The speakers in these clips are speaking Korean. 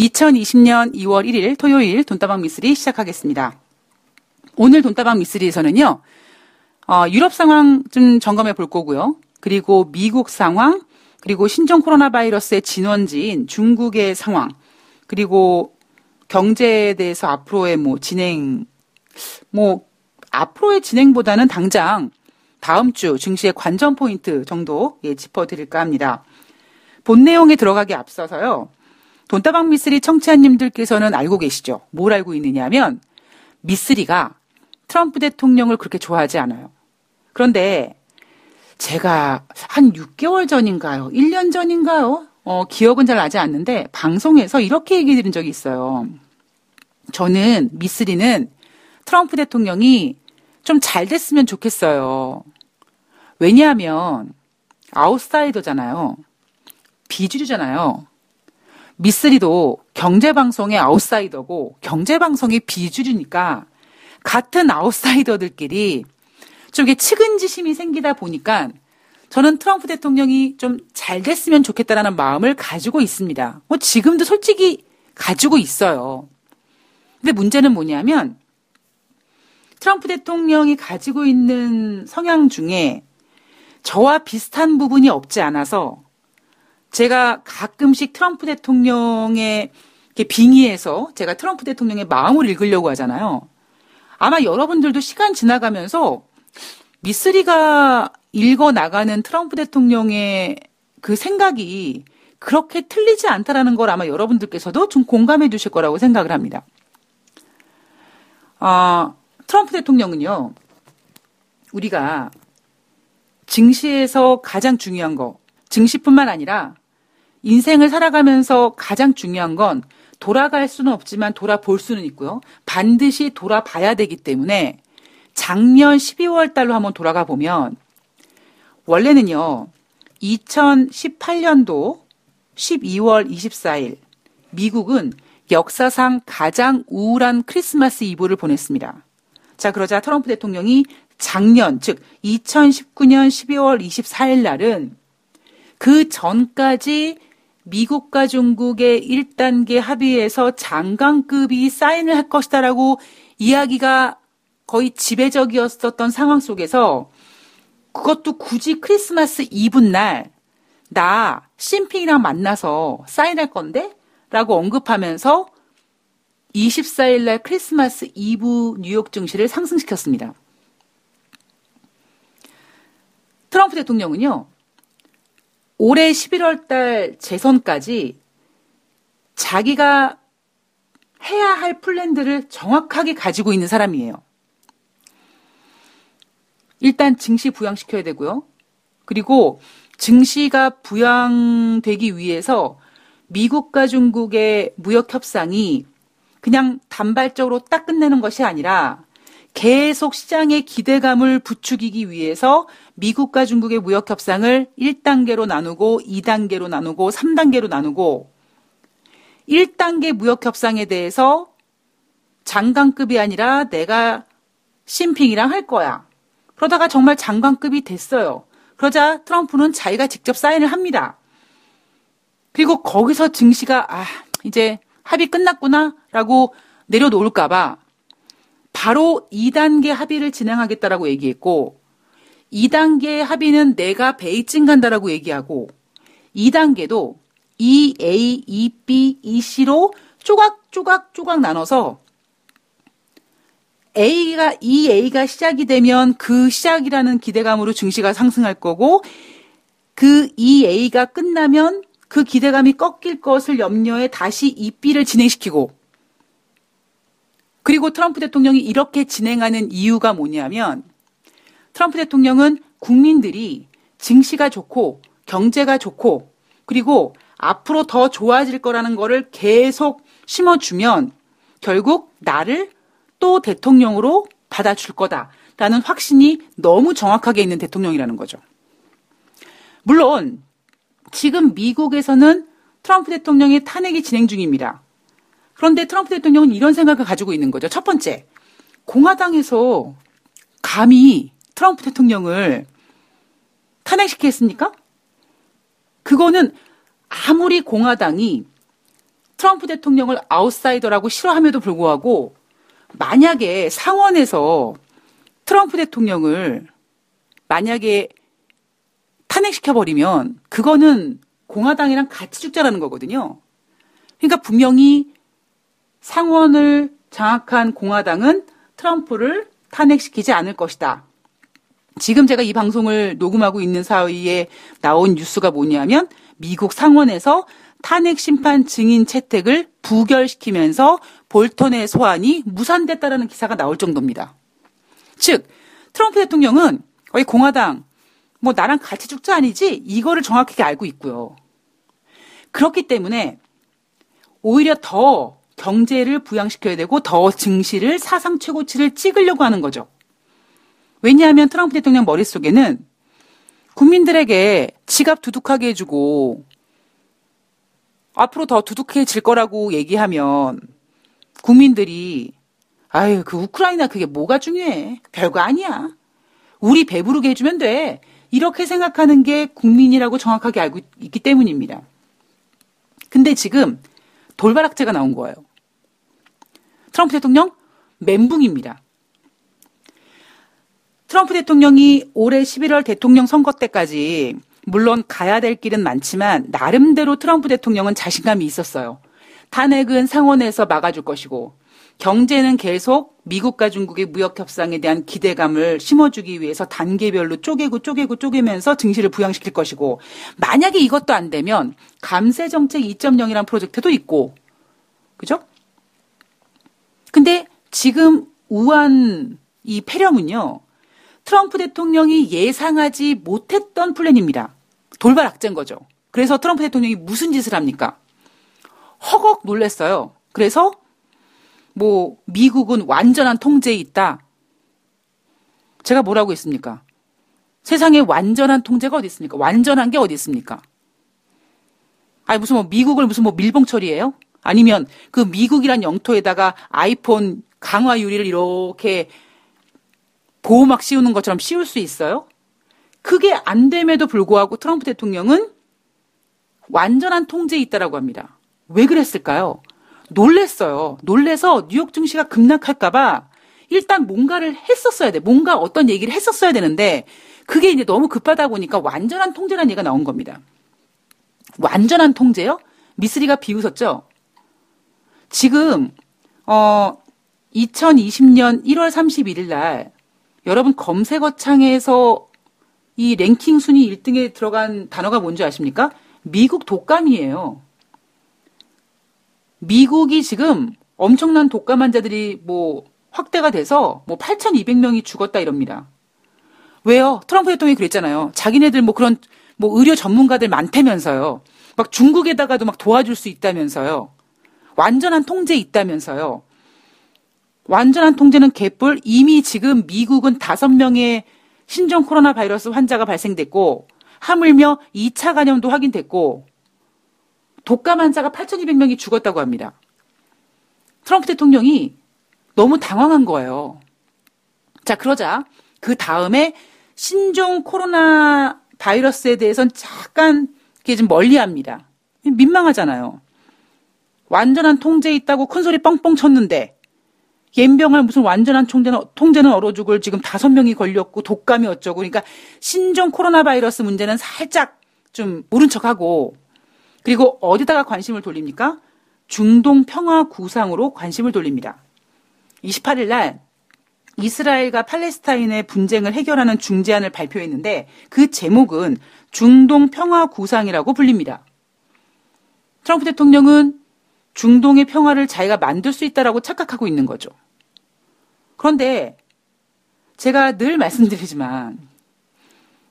2020년 2월 1일 토요일 돈다방 미스리 시작하겠습니다. 오늘 돈다방 미스리에서는요, 어, 유럽 상황 좀 점검해 볼 거고요. 그리고 미국 상황, 그리고 신종 코로나 바이러스의 진원지인 중국의 상황, 그리고 경제에 대해서 앞으로의 뭐 진행, 뭐, 앞으로의 진행보다는 당장 다음 주 증시의 관전 포인트 정도 예, 짚어드릴까 합니다. 본 내용에 들어가기 앞서서요. 돈다방 미쓰리 청취자님들께서는 알고 계시죠? 뭘 알고 있느냐면 미쓰리가 트럼프 대통령을 그렇게 좋아하지 않아요. 그런데 제가 한 6개월 전인가요? 1년 전인가요? 어, 기억은 잘 나지 않는데 방송에서 이렇게 얘기 드린 적이 있어요. 저는 미쓰리는 트럼프 대통령이 좀 잘 됐으면 좋겠어요. 왜냐하면 아웃사이더잖아요. 비주류잖아요. 미쓰리도 경제방송의 아웃사이더고 경제방송의 비주류니까 같은 아웃사이더들끼리 좀 이게 측은지심이 생기다 보니까 저는 트럼프 대통령이 좀 잘 됐으면 좋겠다라는 마음을 가지고 있습니다. 뭐 지금도 솔직히 가지고 있어요. 근데 문제는 뭐냐면 트럼프 대통령이 가지고 있는 성향 중에 저와 비슷한 부분이 없지 않아서 제가 가끔씩 트럼프 대통령의 빙의해서 제가 트럼프 대통령의 마음을 읽으려고 하잖아요. 아마 여러분들도 시간 지나가면서 미쓰리가 읽어 나가는 트럼프 대통령의 그 생각이 그렇게 틀리지 않다라는 걸 아마 여러분들께서도 좀 공감해 주실 거라고 생각을 합니다. 아, 트럼프 대통령은요, 우리가 증시에서 가장 중요한 거, 증시뿐만 아니라 인생을 살아가면서 가장 중요한 건 돌아갈 수는 없지만 돌아볼 수는 있고요. 반드시 돌아봐야 되기 때문에 작년 12월 달로 한번 돌아가 보면 원래는요. 2018년도 12월 24일 미국은 역사상 가장 우울한 크리스마스 이브를 보냈습니다. 자, 그러자 트럼프 대통령이 작년, 즉 2019년 12월 24일 날은 그 전까지 미국과 중국의 1단계 합의에서 장관급이 사인을 할 것이다라고 이야기가 거의 지배적이었었던 상황 속에서 그것도 굳이 크리스마스 이브 날, 나, 심핑이랑 만나서 사인할 건데? 라고 언급하면서 24일 날 크리스마스 이브 뉴욕 증시를 상승시켰습니다. 트럼프 대통령은요, 올해 11월 달 재선까지 자기가 해야 할 플랜들을 정확하게 가지고 있는 사람이에요. 일단 증시 부양시켜야 되고요. 그리고 증시가 부양되기 위해서 미국과 중국의 무역 협상이 그냥 단발적으로 딱 끝내는 것이 아니라 계속 시장의 기대감을 부추기기 위해서 미국과 중국의 무역 협상을 1단계로 나누고 2단계로 나누고 3단계로 나누고 1단계 무역 협상에 대해서 장관급이 아니라 내가 심핑이랑 할 거야. 그러다가 정말 장관급이 됐어요. 그러자 트럼프는 자기가 직접 사인을 합니다. 그리고 거기서 증시가 아, 이제 합의 끝났구나라고 내려놓을까봐 바로 2단계 합의를 진행하겠다라고 얘기했고 2단계 합의는 내가 베이징 간다라고 얘기하고 2단계도 EA, EB, EC로 쪼각쪼각쪼각 나눠서 A가 EA가 시작이 되면 그 시작이라는 기대감으로 증시가 상승할 거고 그 EA가 끝나면 그 기대감이 꺾일 것을 염려해 다시 EB를 진행시키고 그리고 트럼프 대통령이 이렇게 진행하는 이유가 뭐냐면 트럼프 대통령은 국민들이 증시가 좋고 경제가 좋고 그리고 앞으로 더 좋아질 거라는 거를 계속 심어주면 결국 나를 또 대통령으로 받아줄 거다라는 확신이 너무 정확하게 있는 대통령이라는 거죠. 물론 지금 미국에서는 트럼프 대통령의 탄핵이 진행 중입니다. 그런데 트럼프 대통령은 이런 생각을 가지고 있는 거죠. 첫 번째, 공화당에서 감히 트럼프 대통령을 탄핵시켰습니까? 그거는 아무리 공화당이 트럼프 대통령을 아웃사이더라고 싫어함에도 불구하고 만약에 상원에서 트럼프 대통령을 만약에 탄핵시켜버리면 그거는 공화당이랑 같이 죽자라는 거거든요. 그러니까 분명히 상원을 장악한 공화당은 트럼프를 탄핵시키지 않을 것이다. 지금 제가 이 방송을 녹음하고 있는 사이에 나온 뉴스가 뭐냐면 미국 상원에서 탄핵 심판 증인 채택을 부결시키면서 볼턴의 소환이 무산됐다라는 기사가 나올 정도입니다. 즉 트럼프 대통령은 거의 공화당 뭐 나랑 같이 죽자 아니지 이거를 정확하게 알고 있고요. 그렇기 때문에 오히려 더 경제를 부양시켜야 되고 더 증시를 사상 최고치를 찍으려고 하는 거죠. 왜냐하면 트럼프 대통령 머릿속에는 국민들에게 지갑 두둑하게 해주고 앞으로 더 두둑해질 거라고 얘기하면 국민들이 아유 그 우크라이나 그게 뭐가 중요해 별거 아니야 우리 배부르게 해주면 돼 이렇게 생각하는 게 국민이라고 정확하게 알고 있기 때문입니다. 근데 지금 돌발악재가 나온 거예요. 트럼프 대통령 멘붕입니다. 트럼프 대통령이 올해 11월 대통령 선거 때까지 물론 가야 될 길은 많지만 나름대로 트럼프 대통령은 자신감이 있었어요. 탄핵은 상원에서 막아줄 것이고 경제는 계속 미국과 중국의 무역 협상에 대한 기대감을 심어주기 위해서 단계별로 쪼개고 쪼개고 쪼개면서 증시를 부양시킬 것이고 만약에 이것도 안 되면 감세 정책 2.0이란 프로젝트도 있고 그죠? 근데 지금 우한 이 폐렴은요. 트럼프 대통령이 예상하지 못했던 플랜입니다. 돌발 악재인 거죠. 그래서 트럼프 대통령이 무슨 짓을 합니까? 허걱 놀랬어요. 그래서 뭐 미국은 완전한 통제에 있다. 제가 뭐라고 했습니까? 세상에 완전한 통제가 어디 있습니까? 완전한 게 어디 있습니까? 아니 무슨 뭐 미국을 무슨 뭐 밀봉 처리해요? 아니면 그 미국이란 영토에다가 아이폰 강화 유리를 이렇게 보호막 씌우는 것처럼 씌울 수 있어요? 그게 안 됨에도 불구하고 트럼프 대통령은 완전한 통제에 있다라고 합니다. 왜 그랬을까요? 놀랬어요. 놀래서 뉴욕 증시가 급락할까봐 일단 뭔가를 했었어야 돼. 뭔가 어떤 얘기를 했었어야 되는데 그게 이제 너무 급하다 보니까 완전한 통제라는 얘기가 나온 겁니다. 완전한 통제요? 미스리가 비웃었죠? 지금, 어, 2020년 1월 31일 날 여러분 검색어 창에서 이 랭킹 순위 1등에 들어간 단어가 뭔지 아십니까? 미국 독감이에요. 미국이 지금 엄청난 독감 환자들이 뭐 확대가 돼서 뭐 8,200명이 죽었다 이럽니다. 왜요? 트럼프 대통령이 그랬잖아요. 자기네들 뭐 그런 뭐 의료 전문가들 많다면서요. 막 중국에다가도 막 도와줄 수 있다면서요. 완전한 통제 있다면서요. 완전한 통제는 개뿔 이미 지금 미국은 다섯 명의 신종 코로나 바이러스 환자가 발생됐고 하물며 2차 감염도 확인됐고 독감 환자가 8,200명이 죽었다고 합니다. 트럼프 대통령이 너무 당황한 거예요. 자, 그러자 그 다음에 신종 코로나 바이러스에 대해서는 잠깐 이게 좀 멀리 합니다. 민망하잖아요. 완전한 통제에 있다고 큰 소리 뻥뻥 쳤는데 옌병할 무슨 완전한 통제는, 통제는 얼어 죽을 지금 다섯 명이 걸렸고 독감이 어쩌고 그러니까 신종 코로나 바이러스 문제는 살짝 좀 모른 척하고 그리고 어디다가 관심을 돌립니까? 중동 평화 구상으로 관심을 돌립니다. 28일 날 이스라엘과 팔레스타인의 분쟁을 해결하는 중재안을 발표했는데 그 제목은 중동 평화 구상이라고 불립니다. 트럼프 대통령은 중동의 평화를 자기가 만들 수 있다라고 착각하고 있는 거죠. 그런데 제가 늘 말씀드리지만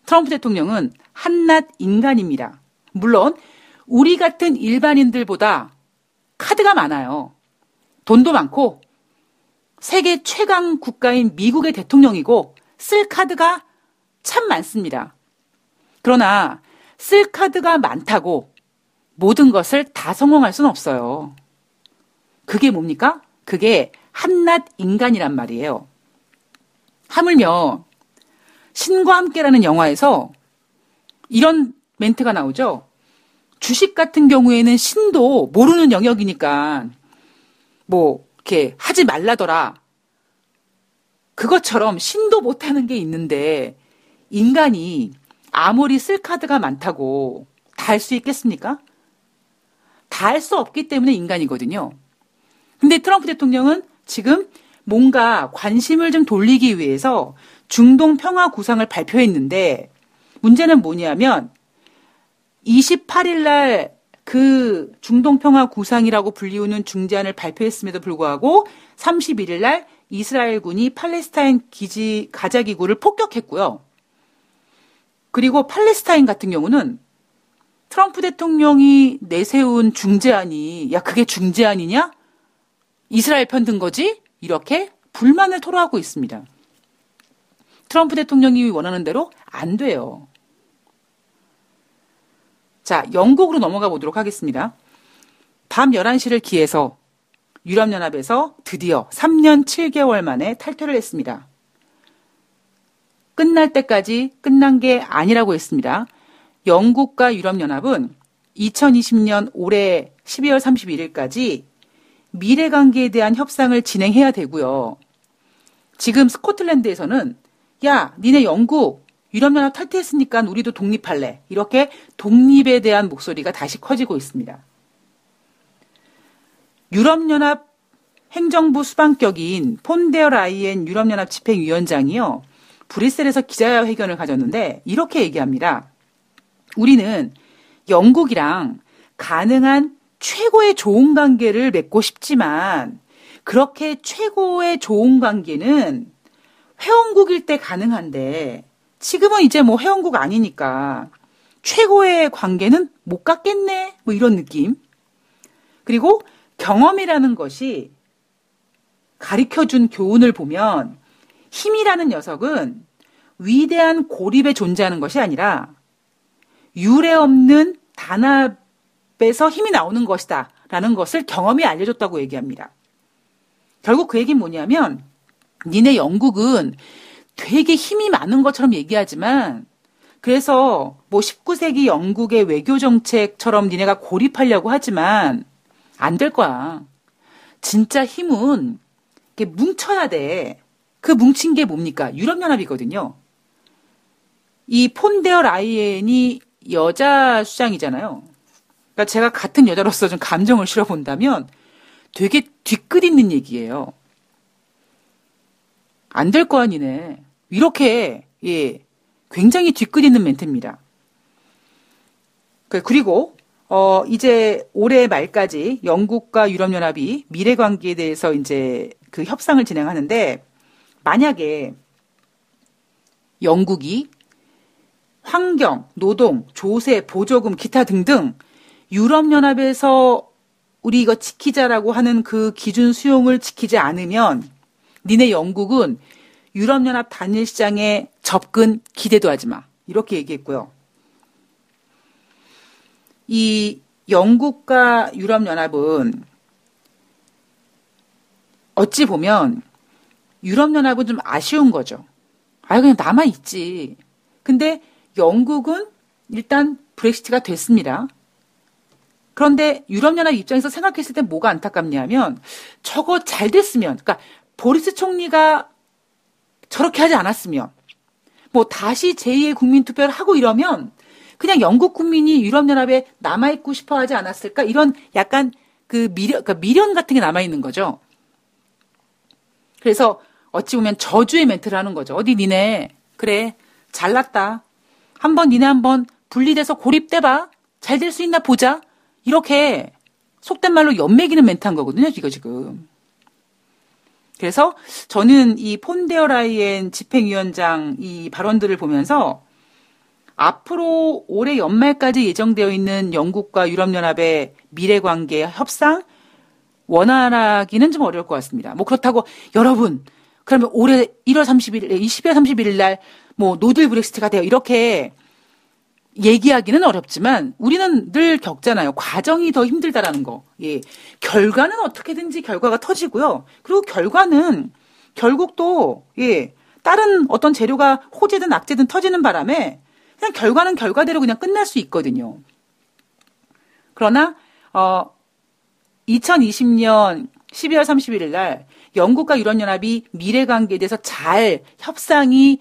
트럼프 대통령은 한낱 인간입니다. 물론 우리 같은 일반인들보다 카드가 많아요. 돈도 많고 세계 최강 국가인 미국의 대통령이고 쓸 카드가 참 많습니다. 그러나 쓸 카드가 많다고 모든 것을 다 성공할 수는 없어요. 그게 뭡니까? 그게 한낱 인간이란 말이에요. 하물며 신과 함께라는 영화에서 이런 멘트가 나오죠. 주식 같은 경우에는 신도 모르는 영역이니까 뭐 이렇게 하지 말라더라. 그것처럼 신도 못하는 게 있는데 인간이 아무리 쓸 카드가 많다고 다 할 수 있겠습니까? 다 할 수 없기 때문에 인간이거든요. 근데 트럼프 대통령은 지금 뭔가 관심을 좀 돌리기 위해서 중동 평화 구상을 발표했는데 문제는 뭐냐면 28일 날 그 중동 평화 구상이라고 불리우는 중재안을 발표했음에도 불구하고 31일 날 이스라엘군이 팔레스타인 기지 가자 기구를 폭격했고요. 그리고 팔레스타인 같은 경우는 트럼프 대통령이 내세운 중재안이 야 그게 중재안이냐? 이스라엘 편든 거지? 이렇게 불만을 토로하고 있습니다. 트럼프 대통령이 원하는 대로 안 돼요. 자, 영국으로 넘어가 보도록 하겠습니다. 밤 11시를 기해서 유럽연합에서 드디어 3년 7개월 만에 탈퇴를 했습니다. 끝날 때까지 끝난 게 아니라고 했습니다. 영국과 유럽연합은 2020년 올해 12월 31일까지 미래 관계에 대한 협상을 진행해야 되고요. 지금 스코틀랜드에서는 야, 니네 영국 유럽연합 탈퇴했으니까 우리도 독립할래. 이렇게 독립에 대한 목소리가 다시 커지고 있습니다. 유럽연합 행정부 수반격인 폰데어 라이엔 유럽연합 집행위원장이요. 브뤼셀에서 기자회견을 가졌는데 이렇게 얘기합니다. 우리는 영국이랑 가능한 최고의 좋은 관계를 맺고 싶지만 그렇게 최고의 좋은 관계는 회원국일 때 가능한데 지금은 이제 뭐 회원국 아니니까 최고의 관계는 못 갖겠네. 뭐 이런 느낌. 그리고 경험이라는 것이 가르쳐 준 교훈을 보면 힘이라는 녀석은 위대한 고립에 존재하는 것이 아니라 유례 없는 단합에서 힘이 나오는 것이다. 라는 것을 경험이 알려줬다고 얘기합니다. 결국 그 얘기는 뭐냐면 니네 영국은 되게 힘이 많은 것처럼 얘기하지만 그래서 뭐 19세기 영국의 외교 정책처럼 니네가 고립하려고 하지만 안 될 거야. 진짜 힘은 뭉쳐야 돼. 그 뭉친 게 뭡니까? 유럽연합이거든요. 이 폰데어 라이엔이 여자 수장이잖아요. 그러니까 제가 같은 여자로서 좀 감정을 실어본다면 되게 뒤끝 있는 얘기예요. 안 될 거 아니네. 이렇게 예 굉장히 뒤끝 있는 멘트입니다. 그, 그리고 어 이제 올해 말까지 영국과 유럽연합이 미래 관계에 대해서 이제 그 협상을 진행하는데 만약에 영국이 환경, 노동, 조세, 보조금, 기타 등등 유럽연합에서 우리 이거 지키자라고 하는 그 기준 수용을 지키지 않으면 니네 영국은 유럽연합 단일 시장에 접근 기대도 하지 마. 이렇게 얘기했고요. 이 영국과 유럽연합은 어찌 보면 유럽연합은 좀 아쉬운 거죠. 아, 그냥 남아있지. 근데 영국은 일단 브렉시트가 됐습니다. 그런데 유럽연합 입장에서 생각했을 때 뭐가 안타깝냐면 저거 잘 됐으면, 그러니까 보리스 총리가 저렇게 하지 않았으면, 뭐 다시 제2의 국민투표를 하고 이러면 그냥 영국 국민이 유럽연합에 남아있고 싶어 하지 않았을까? 이런 약간 그 미련, 그러니까 미련 같은 게 남아있는 거죠. 그래서 어찌 보면 저주의 멘트를 하는 거죠. 어디 니네, 그래, 잘났다. 한번 니네 한번 분리돼서 고립돼봐. 잘 될 수 있나 보자. 이렇게 속된 말로 연맥이는 멘트 한 거거든요, 이거 지금. 그래서 저는 이 폰데어라이엔 집행위원장 이 발언들을 보면서 앞으로 올해 연말까지 예정되어 있는 영국과 유럽연합의 미래 관계 협상 원활하기는 좀 어려울 것 같습니다. 뭐 그렇다고 여러분 그러면 올해 1월 30일, 12월 31일 날 뭐 노들 브렉시트가 돼요. 이렇게 얘기하기는 어렵지만 우리는 늘 겪잖아요. 과정이 더 힘들다라는 거. 예. 결과는 어떻게든지 결과가 터지고요. 그리고 결과는 결국 또, 예. 다른 어떤 재료가 호재든 악재든 터지는 바람에 그냥 결과는 결과대로 그냥 끝날 수 있거든요. 그러나 어 2020년 12월 31일 날 영국과 유럽연합이 미래 관계에 대해서 잘 협상이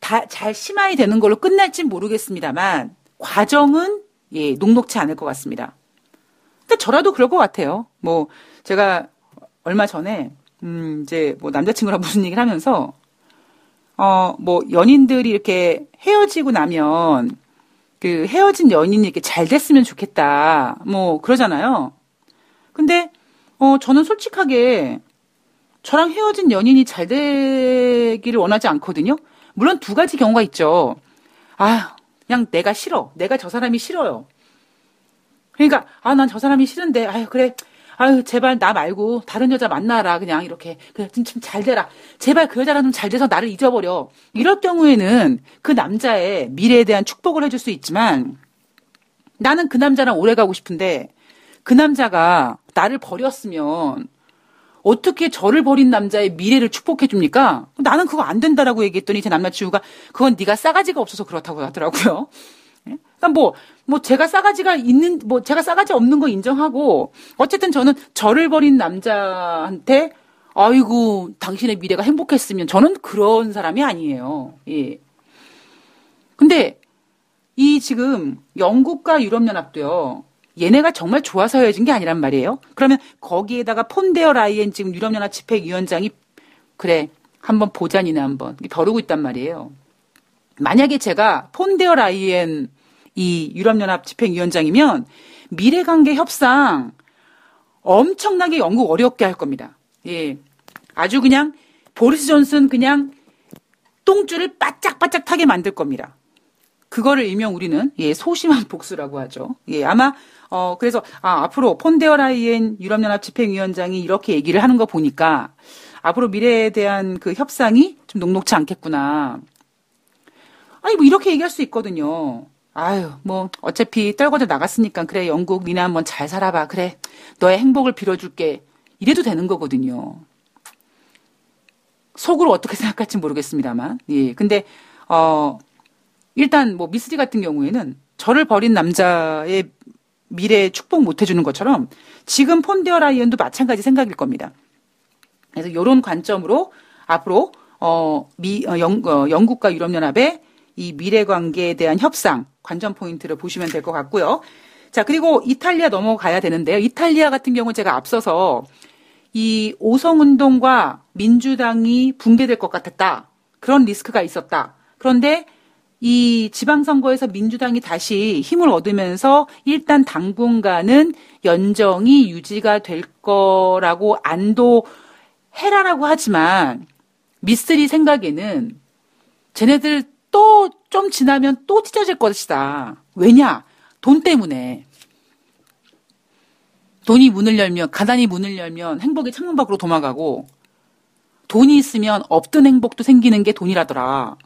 다 잘 심화이 되는 걸로 끝날진 모르겠습니다만 과정은 예, 녹록치 않을 것 같습니다. 근데 저라도 그럴 것 같아요. 뭐 제가 얼마 전에 음 이제 뭐 남자친구랑 무슨 얘기를 하면서 어 뭐 연인들이 이렇게 헤어지고 나면 그 헤어진 연인이 이렇게 잘 됐으면 좋겠다. 뭐 그러잖아요. 근데 어 저는 솔직하게 저랑 헤어진 연인이 잘 되기를 원하지 않거든요. 물론 두 가지 경우가 있죠. 아, 그냥 내가 싫어. 내가 저 사람이 싫어요. 그러니까 아 난 저 사람이 싫은데 아유 그래 아유 제발 나 말고 다른 여자 만나라 그냥 이렇게 그래 좀잘 되라 제발 그 여자랑 좀 잘 돼서 나를 잊어버려 이럴 경우에는 그 남자의 미래에 대한 축복을 해줄 수 있지만 나는 그 남자랑 오래 가고 싶은데 그 남자가 나를 버렸으면 어떻게 저를 버린 남자의 미래를 축복해 줍니까? 나는 그거 안 된다라고 얘기했더니 제 남자친구가 그건 네가 싸가지가 없어서 그렇다고 하더라고요. 예? 그러니까 뭐, 뭐 제가 싸가지가 있는, 뭐 제가 싸가지 없는 거 인정하고 어쨌든 저는 저를 버린 남자한테 아이고 당신의 미래가 행복했으면 저는 그런 사람이 아니에요. 예. 근데 이 지금 영국과 유럽연합도요. 얘네가 정말 좋아서 헤어진 게 아니란 말이에요. 그러면 거기에다가 폰데어 라이엔 지금 유럽연합 집행위원장이 그래 한번 보자니나 한번 벼르고 있단 말이에요. 만약에 제가 폰데어 라이엔 이 유럽연합 집행위원장이면 미래관계 협상 엄청나게 영국 어렵게 할 겁니다. 예. 아주 그냥 보리스 존슨 그냥 똥줄을 바짝바짝 타게 만들 겁니다. 그거를 일명 우리는 예, 소심한 복수라고 하죠. 예, 아마 어 그래서 아 앞으로 폰데어 라이엔 유럽연합 집행위원장이 이렇게 얘기를 하는 거 보니까 앞으로 미래에 대한 그 협상이 좀 녹록치 않겠구나. 아니 뭐 이렇게 얘기할 수 있거든요. 아유 뭐 어차피 떨궈져 나갔으니까 그래 영국 니네 한번 잘 살아봐 그래 너의 행복을 빌어줄게 이래도 되는 거거든요. 속으로 어떻게 생각할지 모르겠습니다만 예 근데 어 일단 뭐 미스리 같은 경우에는 저를 버린 남자의 미래에 축복 못 해주는 것처럼 지금 폰데어 라이언도 마찬가지 생각일 겁니다. 그래서 이런 관점으로 앞으로 어, 미, 어, 영, 어, 영국과 유럽연합의 이 미래 관계에 대한 협상 관전 포인트를 보시면 될 것 같고요. 자, 그리고 이탈리아 넘어가야 되는데요. 이탈리아 같은 경우는 제가 앞서서 이 오성운동과 민주당이 붕괴될 것 같았다. 그런 리스크가 있었다. 그런데 이 지방선거에서 민주당이 다시 힘을 얻으면서 일단 당분간은 연정이 유지가 될 거라고 안도 해라라고 하지만 미스리 생각에는 쟤네들 또 좀 지나면 또 찢어질 것이다. 왜냐? 돈 때문에. 돈이 문을 열면, 가난이 문을 열면 행복이 창문 밖으로 도망가고, 돈이 있으면 없던 행복도 생기는 게 돈이라더라.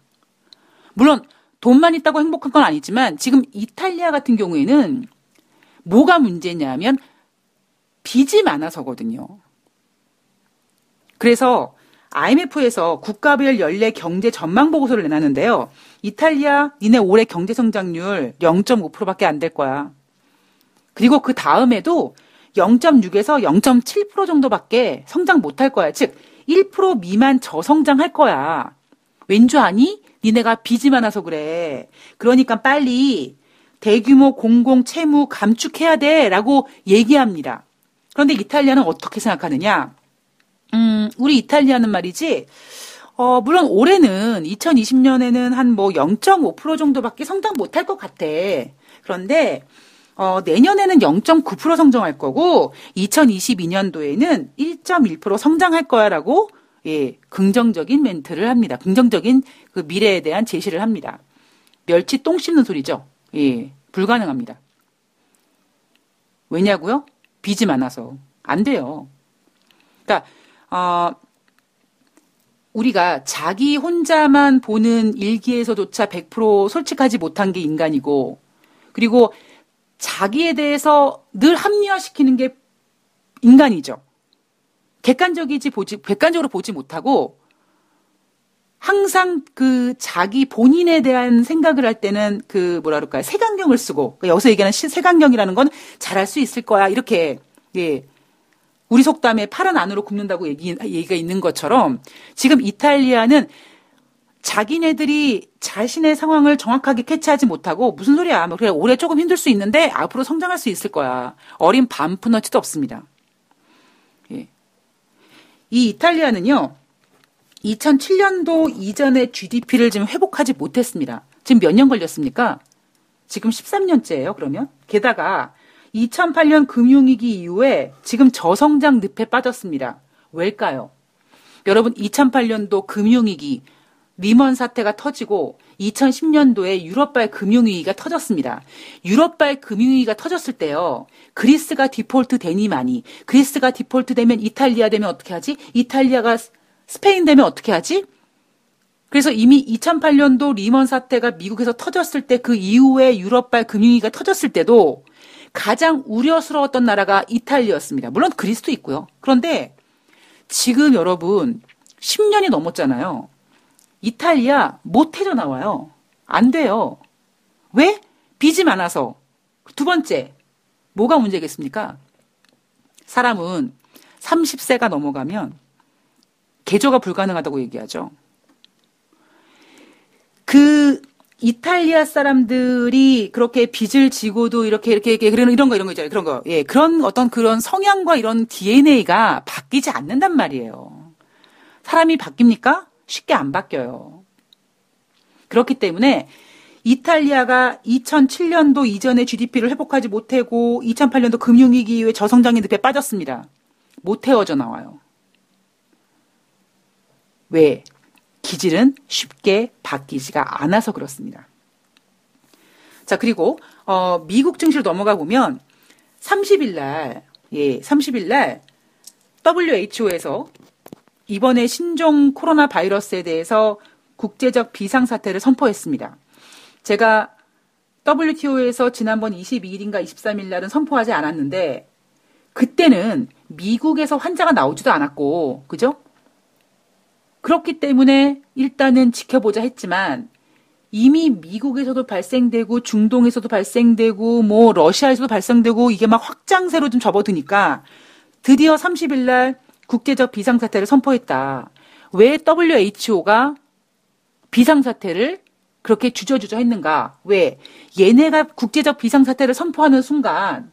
물론, 돈만 있다고 행복한 건 아니지만, 지금 이탈리아 같은 경우에는 뭐가 문제냐면, 빚이 많아서거든요. 그래서 IMF에서 국가별 연례 경제 전망 보고서를 내놨는데요. 이탈리아 니네 올해 경제 성장률 0.5%밖에 안 될 거야. 그리고 그 다음에도 0.6에서 0.7% 정도밖에 성장 못 할 거야. 즉, 1% 미만 저성장 할 거야. 왠 줄 아니? 니네가 빚이 많아서 그래. 그러니까 빨리 대규모 공공 채무 감축해야 돼. 라고 얘기합니다. 그런데 이탈리아는 어떻게 생각하느냐? 음, 우리 이탈리아는 말이지, 어, 물론 올해는 2020년에는 한 뭐 0.5% 정도밖에 성장 못할 것 같아. 그런데, 어, 내년에는 0.9% 성장할 거고, 2022년도에는 1.1% 성장할 거야 라고, 예, 긍정적인 멘트를 합니다. 긍정적인 그 미래에 대한 제시를 합니다. 멸치 똥 씹는 소리죠. 예, 불가능합니다. 왜냐고요? 빚이 많아서. 안 돼요. 그러니까 어, 우리가 자기 혼자만 보는 일기에서조차 100% 솔직하지 못한 게 인간이고, 그리고 자기에 대해서 늘 합리화시키는 게 인간이죠. 객관적이지 보지, 객관적으로 보지 못하고, 항상 그 자기 본인에 대한 생각을 할 때는 그 뭐라 그럴까요? 색안경을 쓰고 그러니까 여기서 얘기하는 색안경이라는 건 잘할 수 있을 거야 이렇게 예 우리 속담에 파란 안으로 굽는다고 얘기, 얘기가 있는 것처럼 지금 이탈리아는 자기네들이 자신의 상황을 정확하게 캐치하지 못하고 무슨 소리야. 뭐 그래 올해 조금 힘들 수 있는데 앞으로 성장할 수 있을 거야. 어린 반푼어치도 없습니다. 예. 이 이탈리아는요. 2007년도 이전의 GDP를 지금 회복하지 못했습니다. 지금 몇 년 걸렸습니까? 지금 13년째예요. 그러면 게다가 2008년 금융위기 이후에 지금 저성장 늪에 빠졌습니다. 왜일까요? 여러분 2008년도 금융위기 리먼 사태가 터지고 2010년도에 유럽발 금융위기가 터졌습니다. 유럽발 금융위기가 터졌을 때요. 그리스가 디폴트 되니만이 그리스가 디폴트 되면 이탈리아 되면 어떻게 하지? 이탈리아가 스페인 되면 어떻게 하지? 그래서 이미 2008년도 리먼 사태가 미국에서 터졌을 때 그 이후에 유럽발 금융위기가 터졌을 때도 가장 우려스러웠던 나라가 이탈리아였습니다. 물론 그리스도 있고요. 그런데 지금 여러분 10년이 넘었잖아요. 이탈리아 못 해져 나와요. 안 돼요. 왜? 빚이 많아서. 두 번째, 뭐가 문제겠습니까? 사람은 30세가 넘어가면 개조가 불가능하다고 얘기하죠. 그 이탈리아 사람들이 그렇게 빚을 지고도 이렇게 이렇게 이렇게 그런 이런 거 이런 거 있잖아요. 그런 거. 예. 그런 어떤 그런 성향과 이런 DNA가 바뀌지 않는단 말이에요. 사람이 바뀝니까? 쉽게 안 바뀌어요. 그렇기 때문에 이탈리아가 2007년도 이전의 GDP를 회복하지 못하고 2008년도 금융위기 이후에 저성장의 늪에 빠졌습니다. 못 헤어져 나와요. 왜? 기질은 쉽게 바뀌지가 않아서 그렇습니다. 자, 그리고, 어, 미국 증시로 넘어가 보면 30일 날, 예, 30일 날 WHO에서 이번에 신종 코로나 바이러스에 대해서 국제적 비상사태를 선포했습니다. 제가 WTO에서 지난번 22일인가 23일 날은 선포하지 않았는데 그때는 미국에서 환자가 나오지도 않았고, 그죠? 그렇기 때문에 일단은 지켜보자 했지만 이미 미국에서도 발생되고 중동에서도 발생되고 뭐 러시아에서도 발생되고 이게 막 확장세로 좀 접어드니까 드디어 30일 날 국제적 비상사태를 선포했다. 왜 WHO가 비상사태를 그렇게 주저주저 했는가? 왜? 얘네가 국제적 비상사태를 선포하는 순간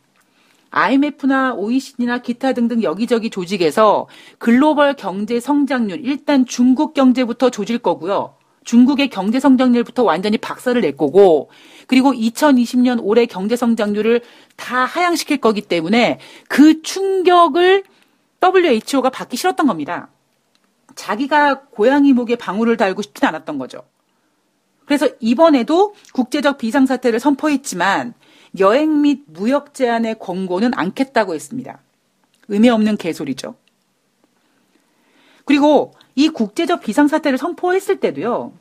IMF나 OECD나 기타 등등 여기저기 조직에서 글로벌 경제 성장률 일단 중국 경제부터 조질 거고요. 중국의 경제 성장률부터 완전히 박살을 낼 거고 그리고 2020년 올해 경제 성장률을 다 하향시킬 거기 때문에 그 충격을 WHO가 받기 싫었던 겁니다. 자기가 고양이 목에 방울을 달고 싶진 않았던 거죠. 그래서 이번에도 국제적 비상사태를 선포했지만 여행 및 무역 제한의 권고는 않겠다고 했습니다. 의미 없는 개소리죠. 그리고 이 국제적 비상사태를 선포했을 때도요,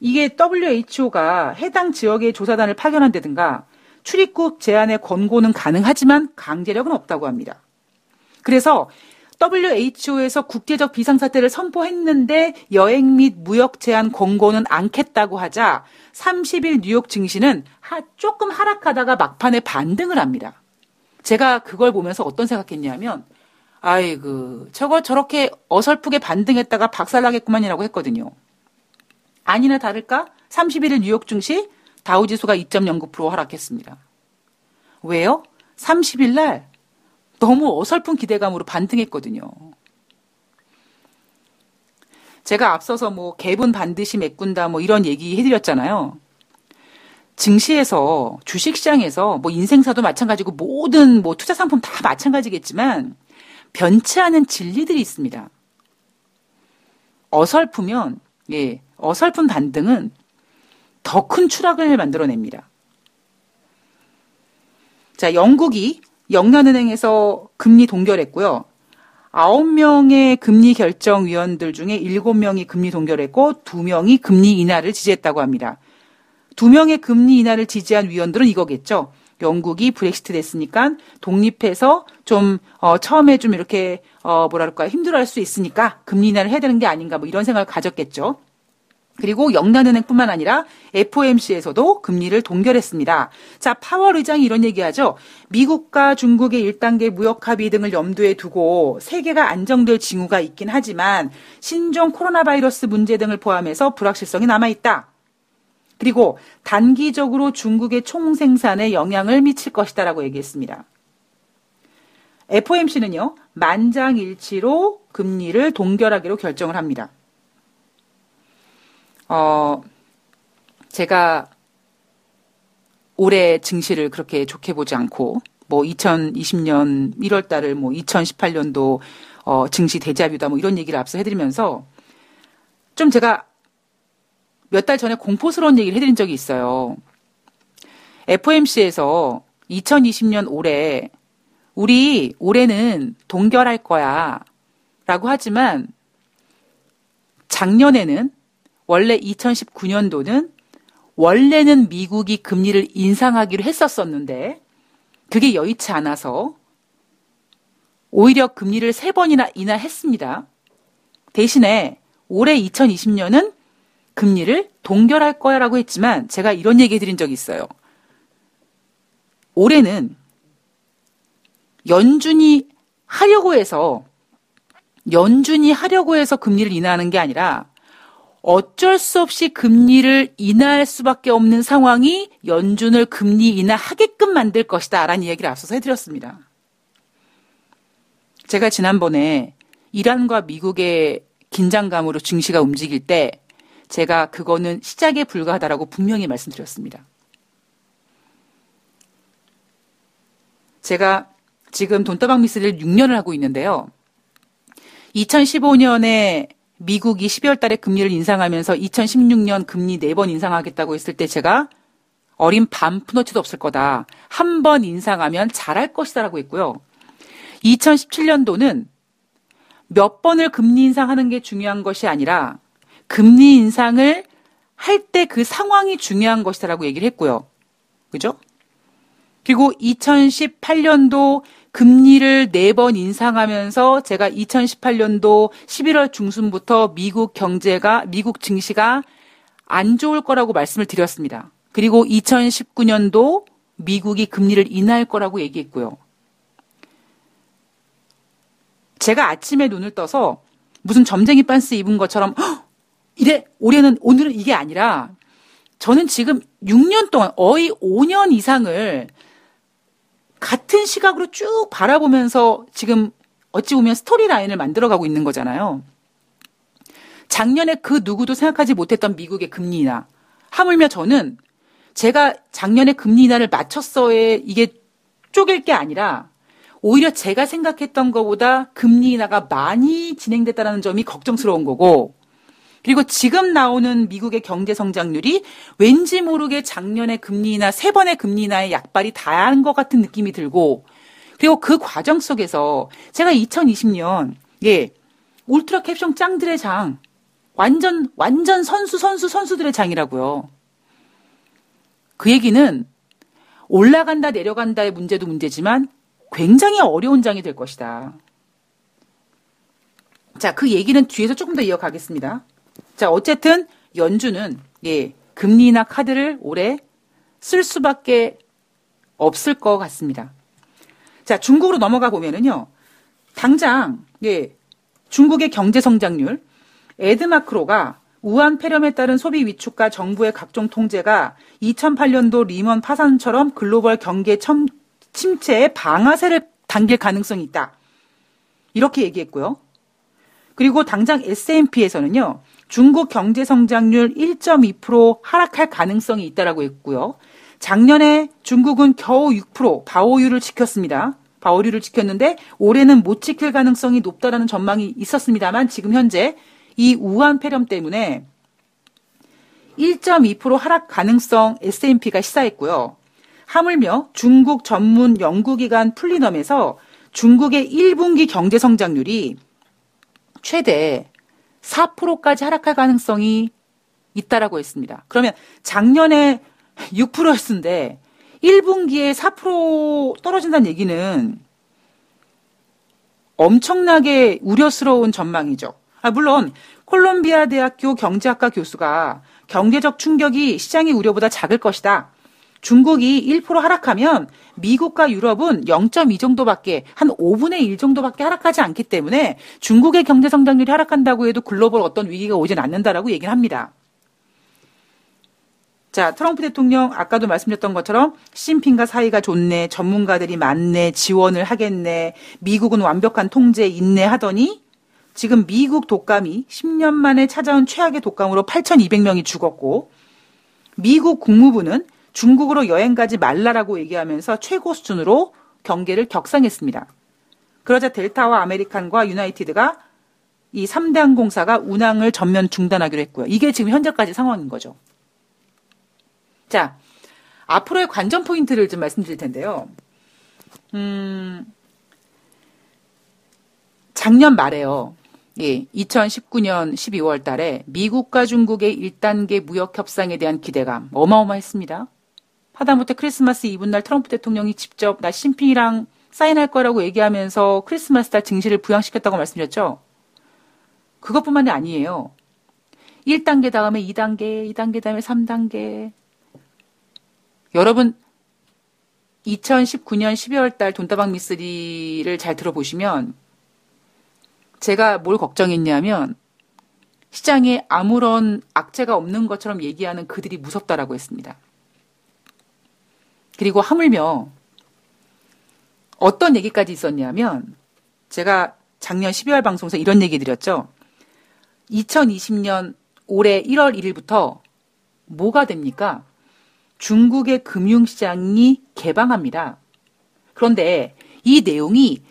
이게 WHO가 해당 지역의 조사단을 파견한다든가 출입국 제한의 권고는 가능하지만 강제력은 없다고 합니다. 그래서 WHO에서 국제적 비상사태를 선포했는데 여행 및 무역 제한 권고는 않겠다고 하자 30일 뉴욕 증시는 하, 조금 하락하다가 막판에 반등을 합니다. 제가 그걸 보면서 어떤 생각했냐면 아이고 저거 저렇게 어설프게 반등했다가 박살나겠구만이라고 했거든요. 아니나 다를까 31일 뉴욕 증시 다우지수가 2.09% 하락했습니다. 왜요? 30일 날 너무 어설픈 기대감으로 반등했거든요. 제가 앞서서 뭐 갭은 반드시 메꾼다 뭐 이런 얘기 해드렸잖아요. 증시에서 주식시장에서 뭐 인생사도 마찬가지고 모든 뭐 투자 상품 다 마찬가지겠지만 변치 않은 진리들이 있습니다. 어설프면 예 어설픈 반등은 더 큰 추락을 만들어냅니다. 자 영국이 영란은행에서 금리 동결했고요. 9명의 금리 결정위원들 중에 7명이 금리 동결했고 2명이 금리 인하를 지지했다고 합니다. 2명의 금리 인하를 지지한 위원들은 이거겠죠. 영국이 브렉시트 됐으니까 독립해서 좀 어, 처음에 좀 이렇게 어, 뭐랄까 힘들어 할 수 있으니까 금리 인하를 해야 되는 게 아닌가 뭐 이런 생각을 가졌겠죠. 그리고 영란은행뿐만 아니라 FOMC에서도 금리를 동결했습니다. 자, 파월 의장이 이런 얘기하죠. 미국과 중국의 1단계 무역 합의 등을 염두에 두고 세계가 안정될 징후가 있긴 하지만 신종 코로나 바이러스 문제 등을 포함해서 불확실성이 남아 있다. 그리고 단기적으로 중국의 총 생산에 영향을 미칠 것이다라고 얘기했습니다. FOMC는요, 만장일치로 금리를 동결하기로 결정을 합니다. 어, 제가 올해 증시를 그렇게 좋게 보지 않고, 뭐 2020년 1월 달을 뭐 2018년도 어, 증시 대자뷰다 뭐 이런 얘기를 앞서 해드리면서 좀 제가 몇 달 전에 공포스러운 얘기를 해드린 적이 있어요. FOMC에서 2020년 올해 우리 올해는 동결할 거야 라고 하지만 작년에는 원래 2019년도는 원래는 미국이 금리를 인상하기로 했었었는데 그게 여의치 않아서 오히려 금리를 세 번이나 인하했습니다. 대신에 올해 2020년은 금리를 동결할 거야라고 했지만 제가 이런 얘기 해드린 적이 있어요. 올해는 연준이 하려고 해서 연준이 하려고 해서 금리를 인하하는 게 아니라 어쩔 수 없이 금리를 인하할 수밖에 없는 상황이 연준을 금리 인하하게끔 만들 것이다. 라는 이야기를 앞서서 해드렸습니다. 제가 지난번에 이란과 미국의 긴장감으로 증시가 움직일 때 제가 그거는 시작에 불과하다라고 분명히 말씀드렸습니다. 제가 지금 돈다방 미스를 6년을 하고 있는데요. 2015년에 미국이 12월 달에 금리를 인상하면서 2016년 금리 4번 인상하겠다고 했을 때 제가 어린 반푼어치도 없을 거다. 한 번 인상하면 잘할 것이다라고 했고요. 2017년도는 몇 번을 금리 인상하는 게 중요한 것이 아니라 금리 인상을 할 때 그 상황이 중요한 것이다라고 얘기를 했고요. 그죠? 그리고 2018년도 금리를 네 번 인상하면서 제가 2018년도 11월 중순부터 미국 경제가, 미국 증시가 안 좋을 거라고 말씀을 드렸습니다. 그리고 2019년도 미국이 금리를 인하할 거라고 얘기했고요. 제가 아침에 눈을 떠서 무슨 점쟁이 빤스 입은 것처럼 이래 올해는 오늘은 이게 아니라 저는 지금 6년 동안 거의 5년 이상을 같은 시각으로 쭉 바라보면서 지금 어찌 보면 스토리 라인을 만들어가고 있는 거잖아요. 작년에 그 누구도 생각하지 못했던 미국의 금리 인하. 하물며 저는 제가 작년에 금리 인하를 맞췄어에 이게 쪼갤 게 아니라 오히려 제가 생각했던 것보다 금리 인하가 많이 진행됐다는 점이 걱정스러운 거고 그리고 지금 나오는 미국의 경제 성장률이 왠지 모르게 작년에 금리 인하 세 번의 금리 인하의 약발이 다한 것 같은 느낌이 들고 그리고 그 과정 속에서 제가 2020년 예 울트라 캡션 짱들의 장 완전 완전 선수 선수 선수들의 장이라고요. 그 얘기는 올라간다 내려간다의 문제도 문제지만 굉장히 어려운 장이 될 것이다. 자, 그 얘기는 뒤에서 조금 더 이어가겠습니다. 자, 어쨌든 연준은 예, 금리나 카드를 올해 쓸 수밖에 없을 것 같습니다. 자, 중국으로 넘어가 보면은요. 당장 예, 중국의 경제 성장률 에드마크로가 우한 폐렴에 따른 소비 위축과 정부의 각종 통제가 2008년도 리먼 파산처럼 글로벌 경계 침체의 방아쇠를 당길 가능성이 있다. 이렇게 얘기했고요. 그리고 당장 S&P에서는요. 중국 경제 성장률 1.2% 하락할 가능성이 있다라고 했고요. 작년에 중국은 겨우 6% 바오율을 지켰습니다. 바오율을 지켰는데 올해는 못 지킬 가능성이 높다라는 전망이 있었습니다만 지금 현재 이 우한 폐렴 때문에 1.2% 하락 가능성 S&P가 시사했고요. 하물며 중국 전문 연구기관 플리넘에서 중국의 1분기 경제 성장률이 최대 4%까지 하락할 가능성이 있다라고 했습니다. 그러면 작년에 6%였는데 1분기에 4% 떨어진다는 얘기는 엄청나게 우려스러운 전망이죠. 아, 물론 콜롬비아 대학교 경제학과 교수가 경제적 충격이 시장의 우려보다 작을 것이다. 중국이 1% 하락하면 미국과 유럽은 0.2 정도밖에 한 5분의 1 정도밖에 하락하지 않기 때문에 중국의 경제 성장률이 하락한다고 해도 글로벌 어떤 위기가 오진 않는다라고 얘기를 합니다. 자, 트럼프 대통령 아까도 말씀드렸던 것처럼 시진핑과 사이가 좋네, 전문가들이 많네, 지원을 하겠네, 미국은 완벽한 통제 있네 하더니 지금 미국 독감이 10년 만에 찾아온 최악의 독감으로 8,200명이 죽었고 미국 국무부는 중국으로 여행 가지 말라라고 얘기하면서 최고 수준으로 경계를 격상했습니다. 그러자 델타와 아메리칸과 유나이티드가 이 3대 항공사가 운항을 전면 중단하기로 했고요. 이게 지금 현재까지 상황인 거죠. 자, 앞으로의 관전 포인트를 좀 말씀드릴 텐데요. 음, 작년 말에요. 예, 2019년 12월 달에 미국과 중국의 1단계 무역 협상에 대한 기대감 어마어마했습니다. 하다못해 크리스마스 이브날 트럼프 대통령이 직접 나 심핑이랑 사인할 거라고 얘기하면서 크리스마스 달 증시를 부양시켰다고 말씀드렸죠. 그것뿐만이 아니에요. 1단계 다음에 2단계, 2단계 다음에 3단계, 여러분 2019년 12월 달 돈다방 미쓰리를 잘 들어보시면 제가 뭘 걱정했냐면 시장에 아무런 악재가 없는 것처럼 얘기하는 그들이 무섭다라고 했습니다. 그리고 하물며 어떤 얘기까지 있었냐면 제가 작년 12월 방송에서 이런 얘기 드렸죠. 2020년 올해 1월 1일부터 뭐가 됩니까? 중국의 금융시장이 개방합니다. 그런데 이 내용이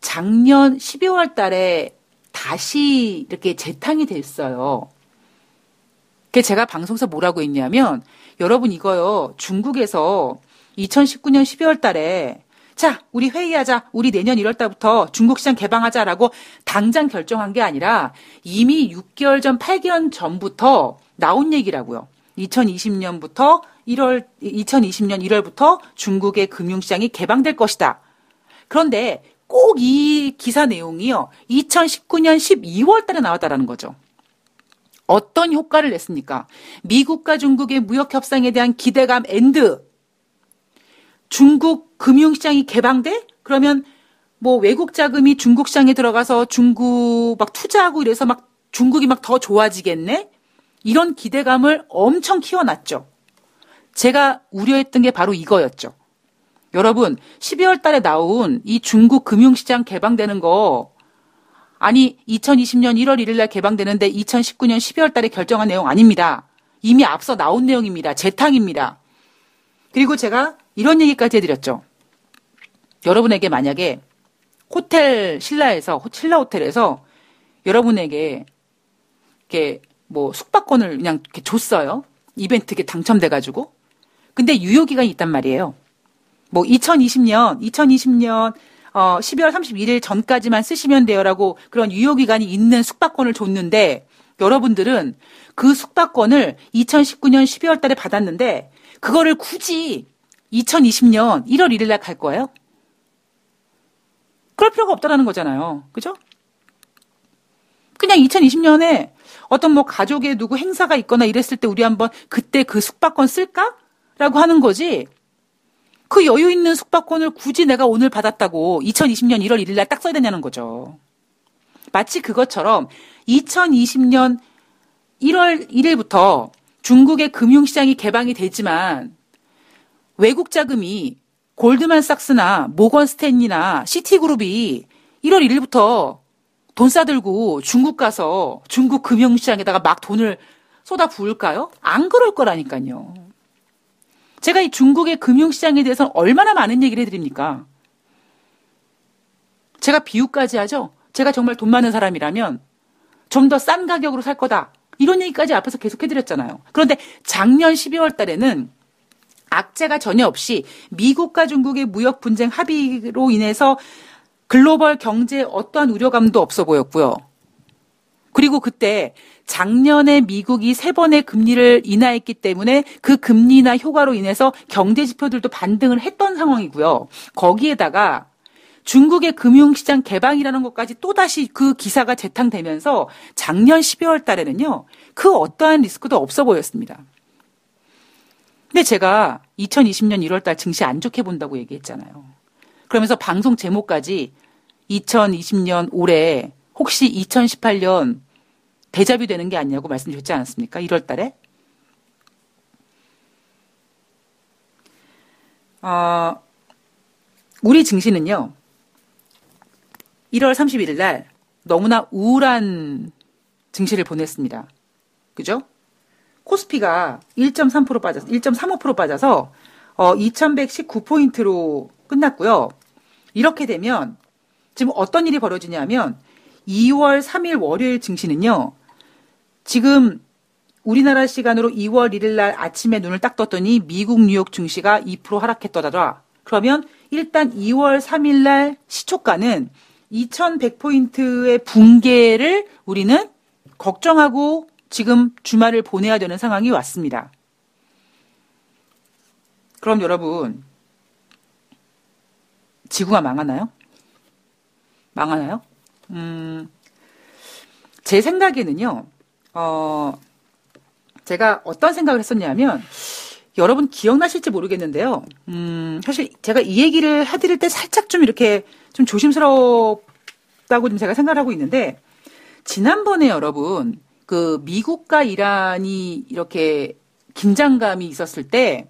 작년 12월 달에 다시 이렇게 재탕이 됐어요. 그 제가 방송에서 뭐라고 했냐면 여러분 이거요. 중국에서 2019년 12월 달에 자, 우리 회의하자. 우리 내년 1월 달부터 중국 시장 개방하자라고 당장 결정한 게 아니라 이미 6개월 전, 8개월 전부터 나온 얘기라고요. 2020년부터 1월 2020년 1월부터 중국의 금융시장이 개방될 것이다. 그런데 꼭 이 기사 내용이요. 2019년 12월 달에 나왔다라는 거죠. 어떤 효과를 냈습니까? 미국과 중국의 무역 협상에 대한 기대감 and. 중국 금융시장이 개방돼? 그러면 뭐 외국 자금이 중국 시장에 들어가서 중국 막 투자하고 이래서 막 중국이 막 더 좋아지겠네? 이런 기대감을 엄청 키워놨죠. 제가 우려했던 게 바로 이거였죠. 여러분, 12월 달에 나온 이 중국 금융시장 개방되는 거, 아니, 2020년 1월 1일 날 개방되는데 2019년 12월 달에 결정한 내용 아닙니다. 이미 앞서 나온 내용입니다. 재탕입니다. 그리고 제가 이런 얘기까지 해드렸죠. 여러분에게 만약에 호텔 신라에서, 신라 호텔에서 여러분에게 이렇게 뭐 숙박권을 그냥 이렇게 줬어요. 이벤트에 당첨돼 가지고. 근데 유효 기간이 있단 말이에요. 뭐 2020년, 2020년 어 12월 31일 전까지만 쓰시면 돼요라고 그런 유효 기간이 있는 숙박권을 줬는데 여러분들은 그 숙박권을 2019년 12월 달에 받았는데 그거를 굳이 2020년 1월 1일 날 갈 거예요? 그럴 필요가 없다라는 거잖아요. 그죠? 그냥 2020년에 어떤 뭐 가족의 누구 행사가 있거나 이랬을 때 우리 한번 그때 그 숙박권 쓸까? 라고 하는 거지. 그 여유 있는 숙박권을 굳이 내가 오늘 받았다고 2020년 1월 1일 날 딱 써야 되냐는 거죠. 마치 그것처럼 2020년 1월 1일부터 중국의 금융시장이 개방이 되지만 외국 자금이 골드만삭스나 모건스탠이나 시티그룹이 1월 1일부터 돈 싸들고 중국 가서 중국 금융시장에다가 막 돈을 쏟아 부을까요? 안 그럴 거라니까요. 제가 이 중국의 금융시장에 대해서 얼마나 많은 얘기를 해드립니까? 제가 비유까지 하죠? 제가 정말 돈 많은 사람이라면 좀 더 싼 가격으로 살 거다. 이런 얘기까지 앞에서 계속 해드렸잖아요. 그런데 작년 12월 달에는 악재가 전혀 없이 미국과 중국의 무역 분쟁 합의로 인해서 글로벌 경제에 어떠한 우려감도 없어 보였고요. 그리고 그때 작년에 미국이 세 번의 금리를 인하했기 때문에 그 금리 인하 효과로 인해서 경제 지표들도 반등을 했던 상황이고요. 거기에다가 중국의 금융시장 개방이라는 것까지 또다시 그 기사가 재탕되면서 작년 12월 달에는요, 그 어떠한 리스크도 없어 보였습니다. 근데 제가 2020년 1월 달 증시 안 좋게 본다고 얘기했잖아요. 그러면서 방송 제목까지 2020년 올해 혹시 2018년 대자뷰 되는 게 아니냐고 말씀드렸지 않았습니까? 1월 달에. 어, 우리 증시는요, 1월 31일 날 너무나 우울한 증시를 보냈습니다. 그죠? 코스피가 1.3% 빠져서, 1.35% 빠져서, 어, 2119포인트로 끝났고요. 이렇게 되면, 지금 어떤 일이 벌어지냐면, 2월 3일 월요일 증시는요, 지금 우리나라 시간으로 2월 1일 날 아침에 눈을 딱 떴더니 미국 뉴욕 증시가 2% 하락했더라. 그러면 일단 2월 3일 날 시초가는 2100포인트의 붕괴를 우리는 걱정하고 지금 주말을 보내야 되는 상황이 왔습니다. 그럼 여러분, 지구가 망하나요? 망하나요? 음, 제 생각에는요, 어, 제가 어떤 생각을 했었냐면, 여러분 기억나실지 모르겠는데요. 음, 사실 제가 이 얘기를 해드릴 때 살짝 좀 이렇게 좀 조심스럽다고 좀 제가 생각을 하고 있는데, 지난번에 여러분, 그 미국과 이란이 이렇게 긴장감이 있었을 때,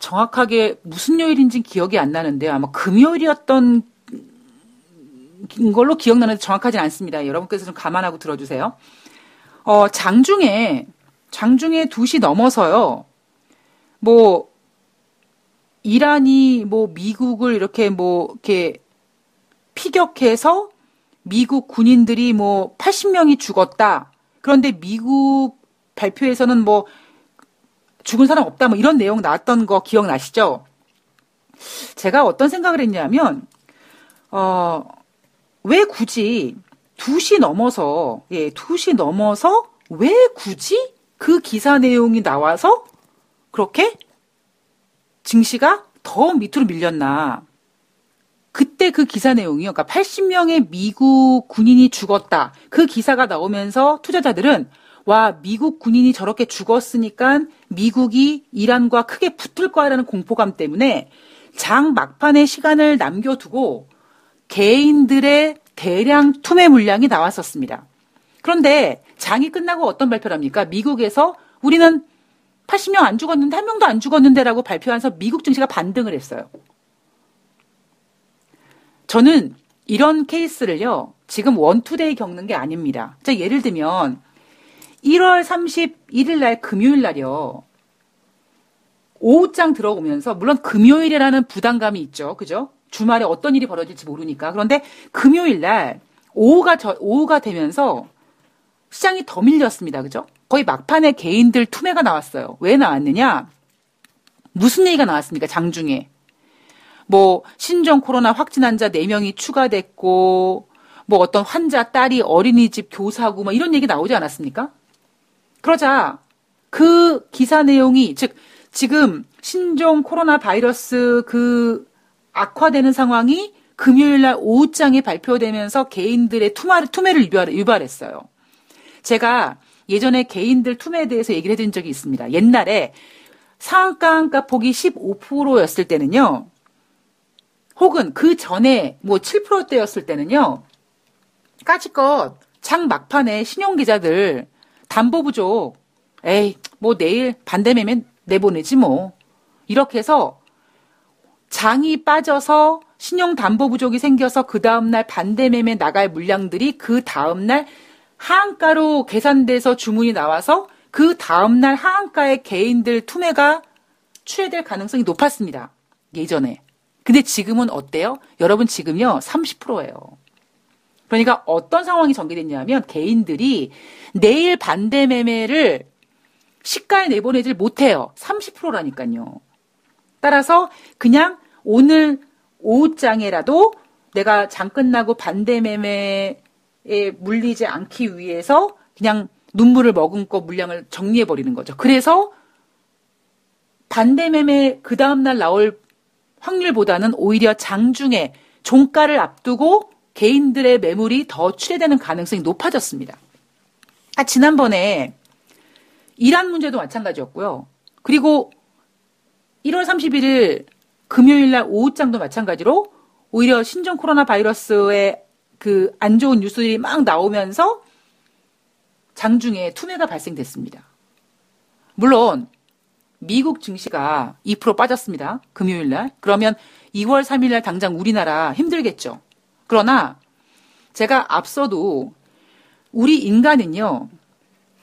정확하게 무슨 요일인지 기억이 안 나는데요. 아마 금요일이었던 걸로 기억나는데 정확하진 않습니다. 여러분께서 좀 감안하고 들어주세요. 어, 장중에, 장중에 2시 넘어서요. 뭐, 이란이 뭐 미국을 이렇게 뭐, 이렇게 피격해서 미국 군인들이 뭐 80명이 죽었다. 그런데 미국 발표에서는 뭐 죽은 사람 없다. 뭐 이런 내용 나왔던 거 기억나시죠? 제가 어떤 생각을 했냐면, 어, 왜 굳이 2시 넘어서, 예, 2시 넘어서 왜 굳이 그 기사 내용이 나와서 그렇게 증시가 더 밑으로 밀렸나. 그때 그 기사 내용이요. 그러니까 80명의 미국 군인이 죽었다. 그 기사가 나오면서 투자자들은 와, 미국 군인이 저렇게 죽었으니까 미국이 이란과 크게 붙을 거라는 공포감 때문에 장 막판에 시간을 남겨두고 개인들의 대량 투매 물량이 나왔었습니다. 그런데 장이 끝나고 어떤 발표를 합니까? 미국에서 우리는 80명 안 죽었는데 한 명도 안 죽었는데라고 발표하면서 미국 증시가 반등을 했어요. 저는 이런 케이스를요, 지금 원투데이 겪는 게 아닙니다. 자, 예를 들면, 1월 31일 날 금요일 날이요. 오후장 들어오면서, 물론 금요일이라는 부담감이 있죠. 그죠? 주말에 어떤 일이 벌어질지 모르니까. 그런데 금요일 날 오후가 저, 오후가 되면서 시장이 더 밀렸습니다. 그죠? 거의 막판에 개인들 투매가 나왔어요. 왜 나왔느냐? 무슨 얘기가 나왔습니까? 장중에. 뭐 신종 코로나 확진 환자 4명이 추가됐고 뭐 어떤 환자 딸이 어린이집 교사고 뭐 이런 얘기 나오지 않았습니까? 그러자 그 기사 내용이 즉 지금 신종 코로나 바이러스 그 악화되는 상황이 금요일 날 오후장에 발표되면서 개인들의 투마, 투매를 유발, 했어요 제가 예전에 개인들 투매에 대해서 얘기를 해드린 적이 있습니다. 옛날에 상한가 한가 폭이 15%였을 때는요. 혹은 그 전에 뭐 7%대였을 때는요. 까짓것 장 막판에 신용기자들 담보 부족 에이 뭐 내일 반대매면 내보내지 뭐 이렇게 해서 장이 빠져서 신용 담보 부족이 생겨서 그 다음날 반대매매 나갈 물량들이 그 다음날 하한가로 계산돼서 주문이 나와서 그 다음날 하한가의 개인들 투매가 추해될 가능성이 높았습니다. 예전에. 근데 지금은 어때요? 여러분 지금요 30%예요. 그러니까 어떤 상황이 전개됐냐면 개인들이 내일 반대 매매를 시가에 내보내질 못해요. 30%라니까요. 따라서 그냥 오늘 오후장에라도 내가 장 끝나고 반대 매매에 물리지 않기 위해서 그냥 눈물을 머금고 물량을 정리해 버리는 거죠. 그래서 반대 매매 그 다음 날 나올 확률보다는 오히려 장중에 종가를 앞두고 개인들의 매물이 더 출회되는 가능성이 높아졌습니다. 아, 지난번에 이란 문제도 마찬가지였고요. 그리고 1월 31일 금요일 날 오후장도 마찬가지로 오히려 신종 코로나 바이러스의 그 안 좋은 뉴스들이 막 나오면서 장중에 투매가 발생됐습니다. 물론 미국 증시가 2% 빠졌습니다. 금요일 날. 그러면 2월 3일 날 당장 우리나라 힘들겠죠. 그러나 제가 앞서도 우리 인간은요,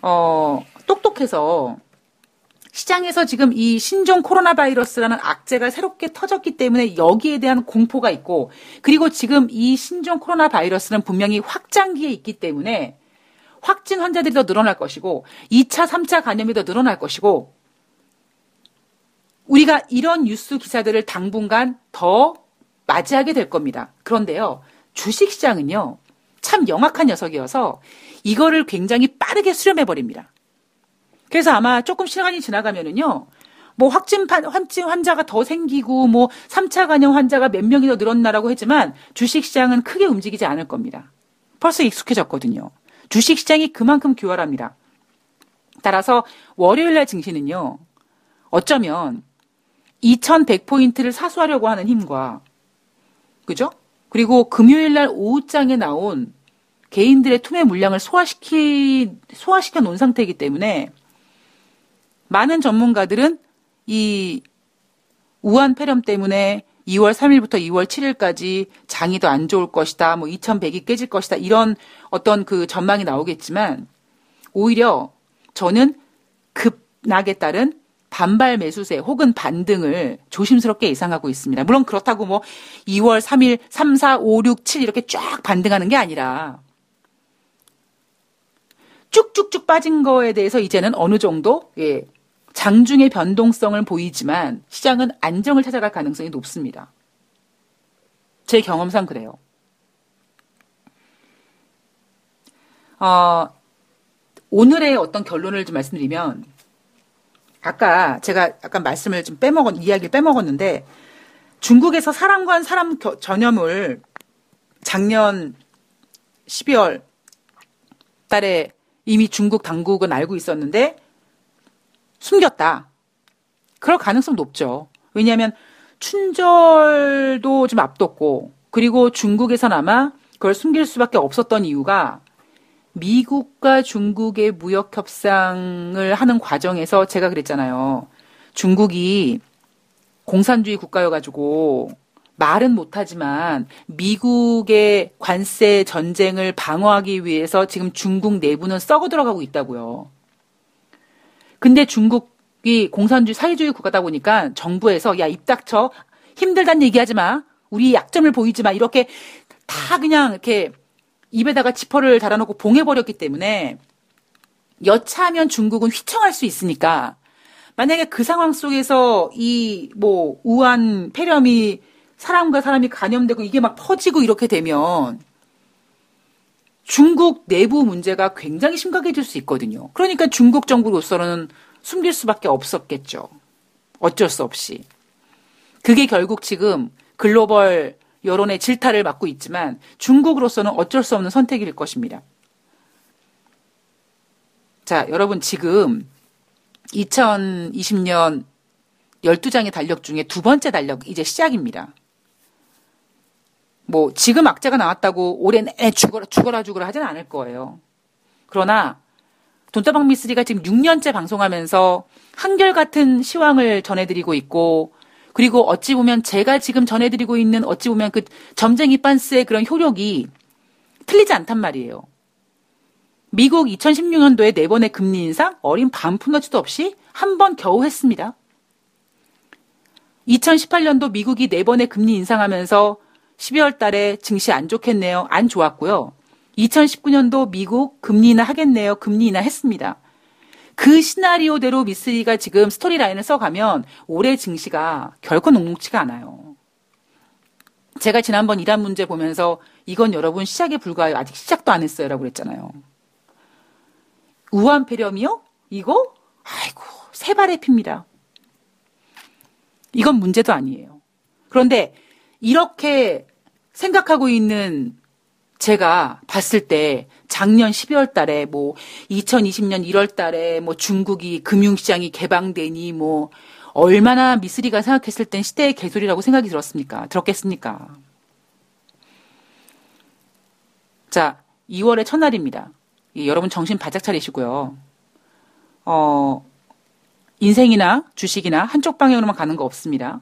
어, 똑똑해서 시장에서 지금 이 신종 코로나 바이러스라는 악재가 새롭게 터졌기 때문에 여기에 대한 공포가 있고 그리고 지금 이 신종 코로나 바이러스는 분명히 확장기에 있기 때문에 확진 환자들이 더 늘어날 것이고 2차, 3차 감염이 더 늘어날 것이고 우리가 이런 뉴스 기사들을 당분간 더 맞이하게 될 겁니다. 그런데요. 주식 시장은요. 참 영악한 녀석이어서 이거를 굉장히 빠르게 수렴해 버립니다. 그래서 아마 조금 시간이 지나가면은요. 뭐 확진 환진 환자가 더 생기고 뭐 3차 감염 환자가 몇 명이 더 늘었나라고 했지만 주식 시장은 크게 움직이지 않을 겁니다. 벌써 익숙해졌거든요. 주식 시장이 그만큼 교활합니다. 따라서 월요일 날 증시는요. 어쩌면 2100포인트를 사수하려고 하는 힘과 그죠? 그리고 금요일 날 오후장에 나온 개인들의 투매 물량을 소화시키 소화시켜 놓은 상태이기 때문에 많은 전문가들은 이 우한 폐렴 때문에 2월 3일부터 2월 7일까지 장이 더 안 좋을 것이다. 뭐 2100이 깨질 것이다. 이런 어떤 그 전망이 나오겠지만 오히려 저는 급락에 따른 반발 매수세 혹은 반등을 조심스럽게 예상하고 있습니다. 물론 그렇다고 뭐 2월 3일 3, 4, 5, 6, 7 이렇게 쫙 반등하는 게 아니라 쭉쭉쭉 빠진 거에 대해서 이제는 어느 정도 예, 장중의 변동성을 보이지만 시장은 안정을 찾아갈 가능성이 높습니다. 제 경험상 그래요. 어, 오늘의 어떤 결론을 좀 말씀드리면, 아까 제가 약간 말씀을 좀 빼먹었, 이야기를 빼먹었는데, 중국에서 사람과 사람 전염을 작년 12월 달에 이미 중국 당국은 알고 있었는데, 숨겼다. 그럴 가능성 높죠. 왜냐하면 춘절도 좀 앞뒀고 그리고 중국에선 아마 그걸 숨길 수밖에 없었던 이유가 미국과 중국의 무역 협상을 하는 과정에서 제가 그랬잖아요. 중국이 공산주의 국가여가지고 말은 못하지만 미국의 관세 전쟁을 방어하기 위해서 지금 중국 내부는 썩어 들어가고 있다고요. 근데 중국이 공산주의 사회주의 국가다 보니까 정부에서 야 입 닥쳐 힘들단 얘기하지 마 우리 약점을 보이지 마 이렇게 다 그냥 이렇게 입에다가 지퍼를 달아놓고 봉해버렸기 때문에 여차하면 중국은 휘청할 수 있으니까 만약에 그 상황 속에서 이 뭐 우한 폐렴이 사람과 사람이 감염되고 이게 막 퍼지고 이렇게 되면 중국 내부 문제가 굉장히 심각해질 수 있거든요. 그러니까 중국 정부로서는 숨길 수밖에 없었겠죠. 어쩔 수 없이. 그게 결국 지금 글로벌 여론의 질타를 받고 있지만 중국으로서는 어쩔 수 없는 선택일 것입니다. 자, 여러분 지금 2020년 12장의 달력 중에 두 번째 달력 이제 시작입니다. 뭐 지금 악재가 나왔다고 올해 내내 죽어라 죽어라 죽어라 하지는 않을 거예요. 그러나 돈다방 미스리가 지금 6년째 방송하면서 한결같은 시황을 전해드리고 있고 그리고 어찌 보면 제가 지금 전해드리고 있는 어찌 보면 그 점쟁이 빤스의 그런 효력이 틀리지 않단 말이에요. 미국 2016년도에 네 번의 금리 인상 어린 반푼너지도 없이 한 번 겨우 했습니다. 2018년도 미국이 네 번의 금리 인상하면서 12월 달에 증시 안 좋겠네요. 안 좋았고요. 2019년도 미국 금리 인하 하겠네요. 금리 인하 했습니다. 그 시나리오대로 미스리가 지금 스토리라인을 써가면 올해 증시가 결코 녹록치가 않아요. 제가 지난번 이란 문제 보면서 이건 여러분 시작에 불과해요. 아직 시작도 안 했어요. 라고 그랬잖아요. 우한 폐렴이요? 이거? 아이고, 세 발의 핍니다. 이건 문제도 아니에요. 그런데 이렇게 생각하고 있는 제가 봤을 때 작년 12월 달에 뭐 2020년 1월 달에 뭐 중국이 금융시장이 개방되니 뭐 얼마나 미스리가 생각했을 땐 시대의 개소리라고 생각이 들었습니까? 들었겠습니까? 자, 2월의 첫날입니다. 예, 여러분 정신 바짝 차리시고요. 어, 인생이나 주식이나 한쪽 방향으로만 가는 거 없습니다.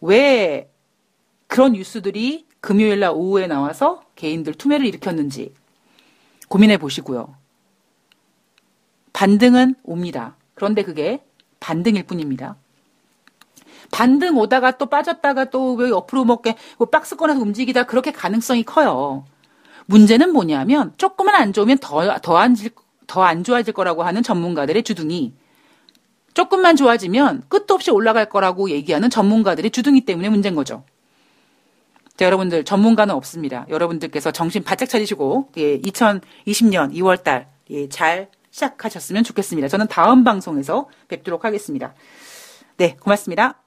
왜 그런 뉴스들이 금요일 날 오후에 나와서 개인들 투매를 일으켰는지 고민해 보시고요. 반등은 옵니다. 그런데 그게 반등일 뿐입니다. 반등 오다가 또 빠졌다가 또 옆으로 먹게 뭐 박스 꺼내서 움직이다 그렇게 가능성이 커요. 문제는 뭐냐면 조금만 안 좋으면 더 더안 더안 좋아질 거라고 하는 전문가들의 주둥이 조금만 좋아지면 끝도 없이 올라갈 거라고 얘기하는 전문가들의 주둥이 때문에 문제인 거죠. 자, 여러분들 전문가는 없습니다. 여러분들께서 정신 바짝 차리시고 예, 2020년 2월 달 예, 잘 시작하셨으면 좋겠습니다. 저는 다음 방송에서 뵙도록 하겠습니다. 네, 고맙습니다.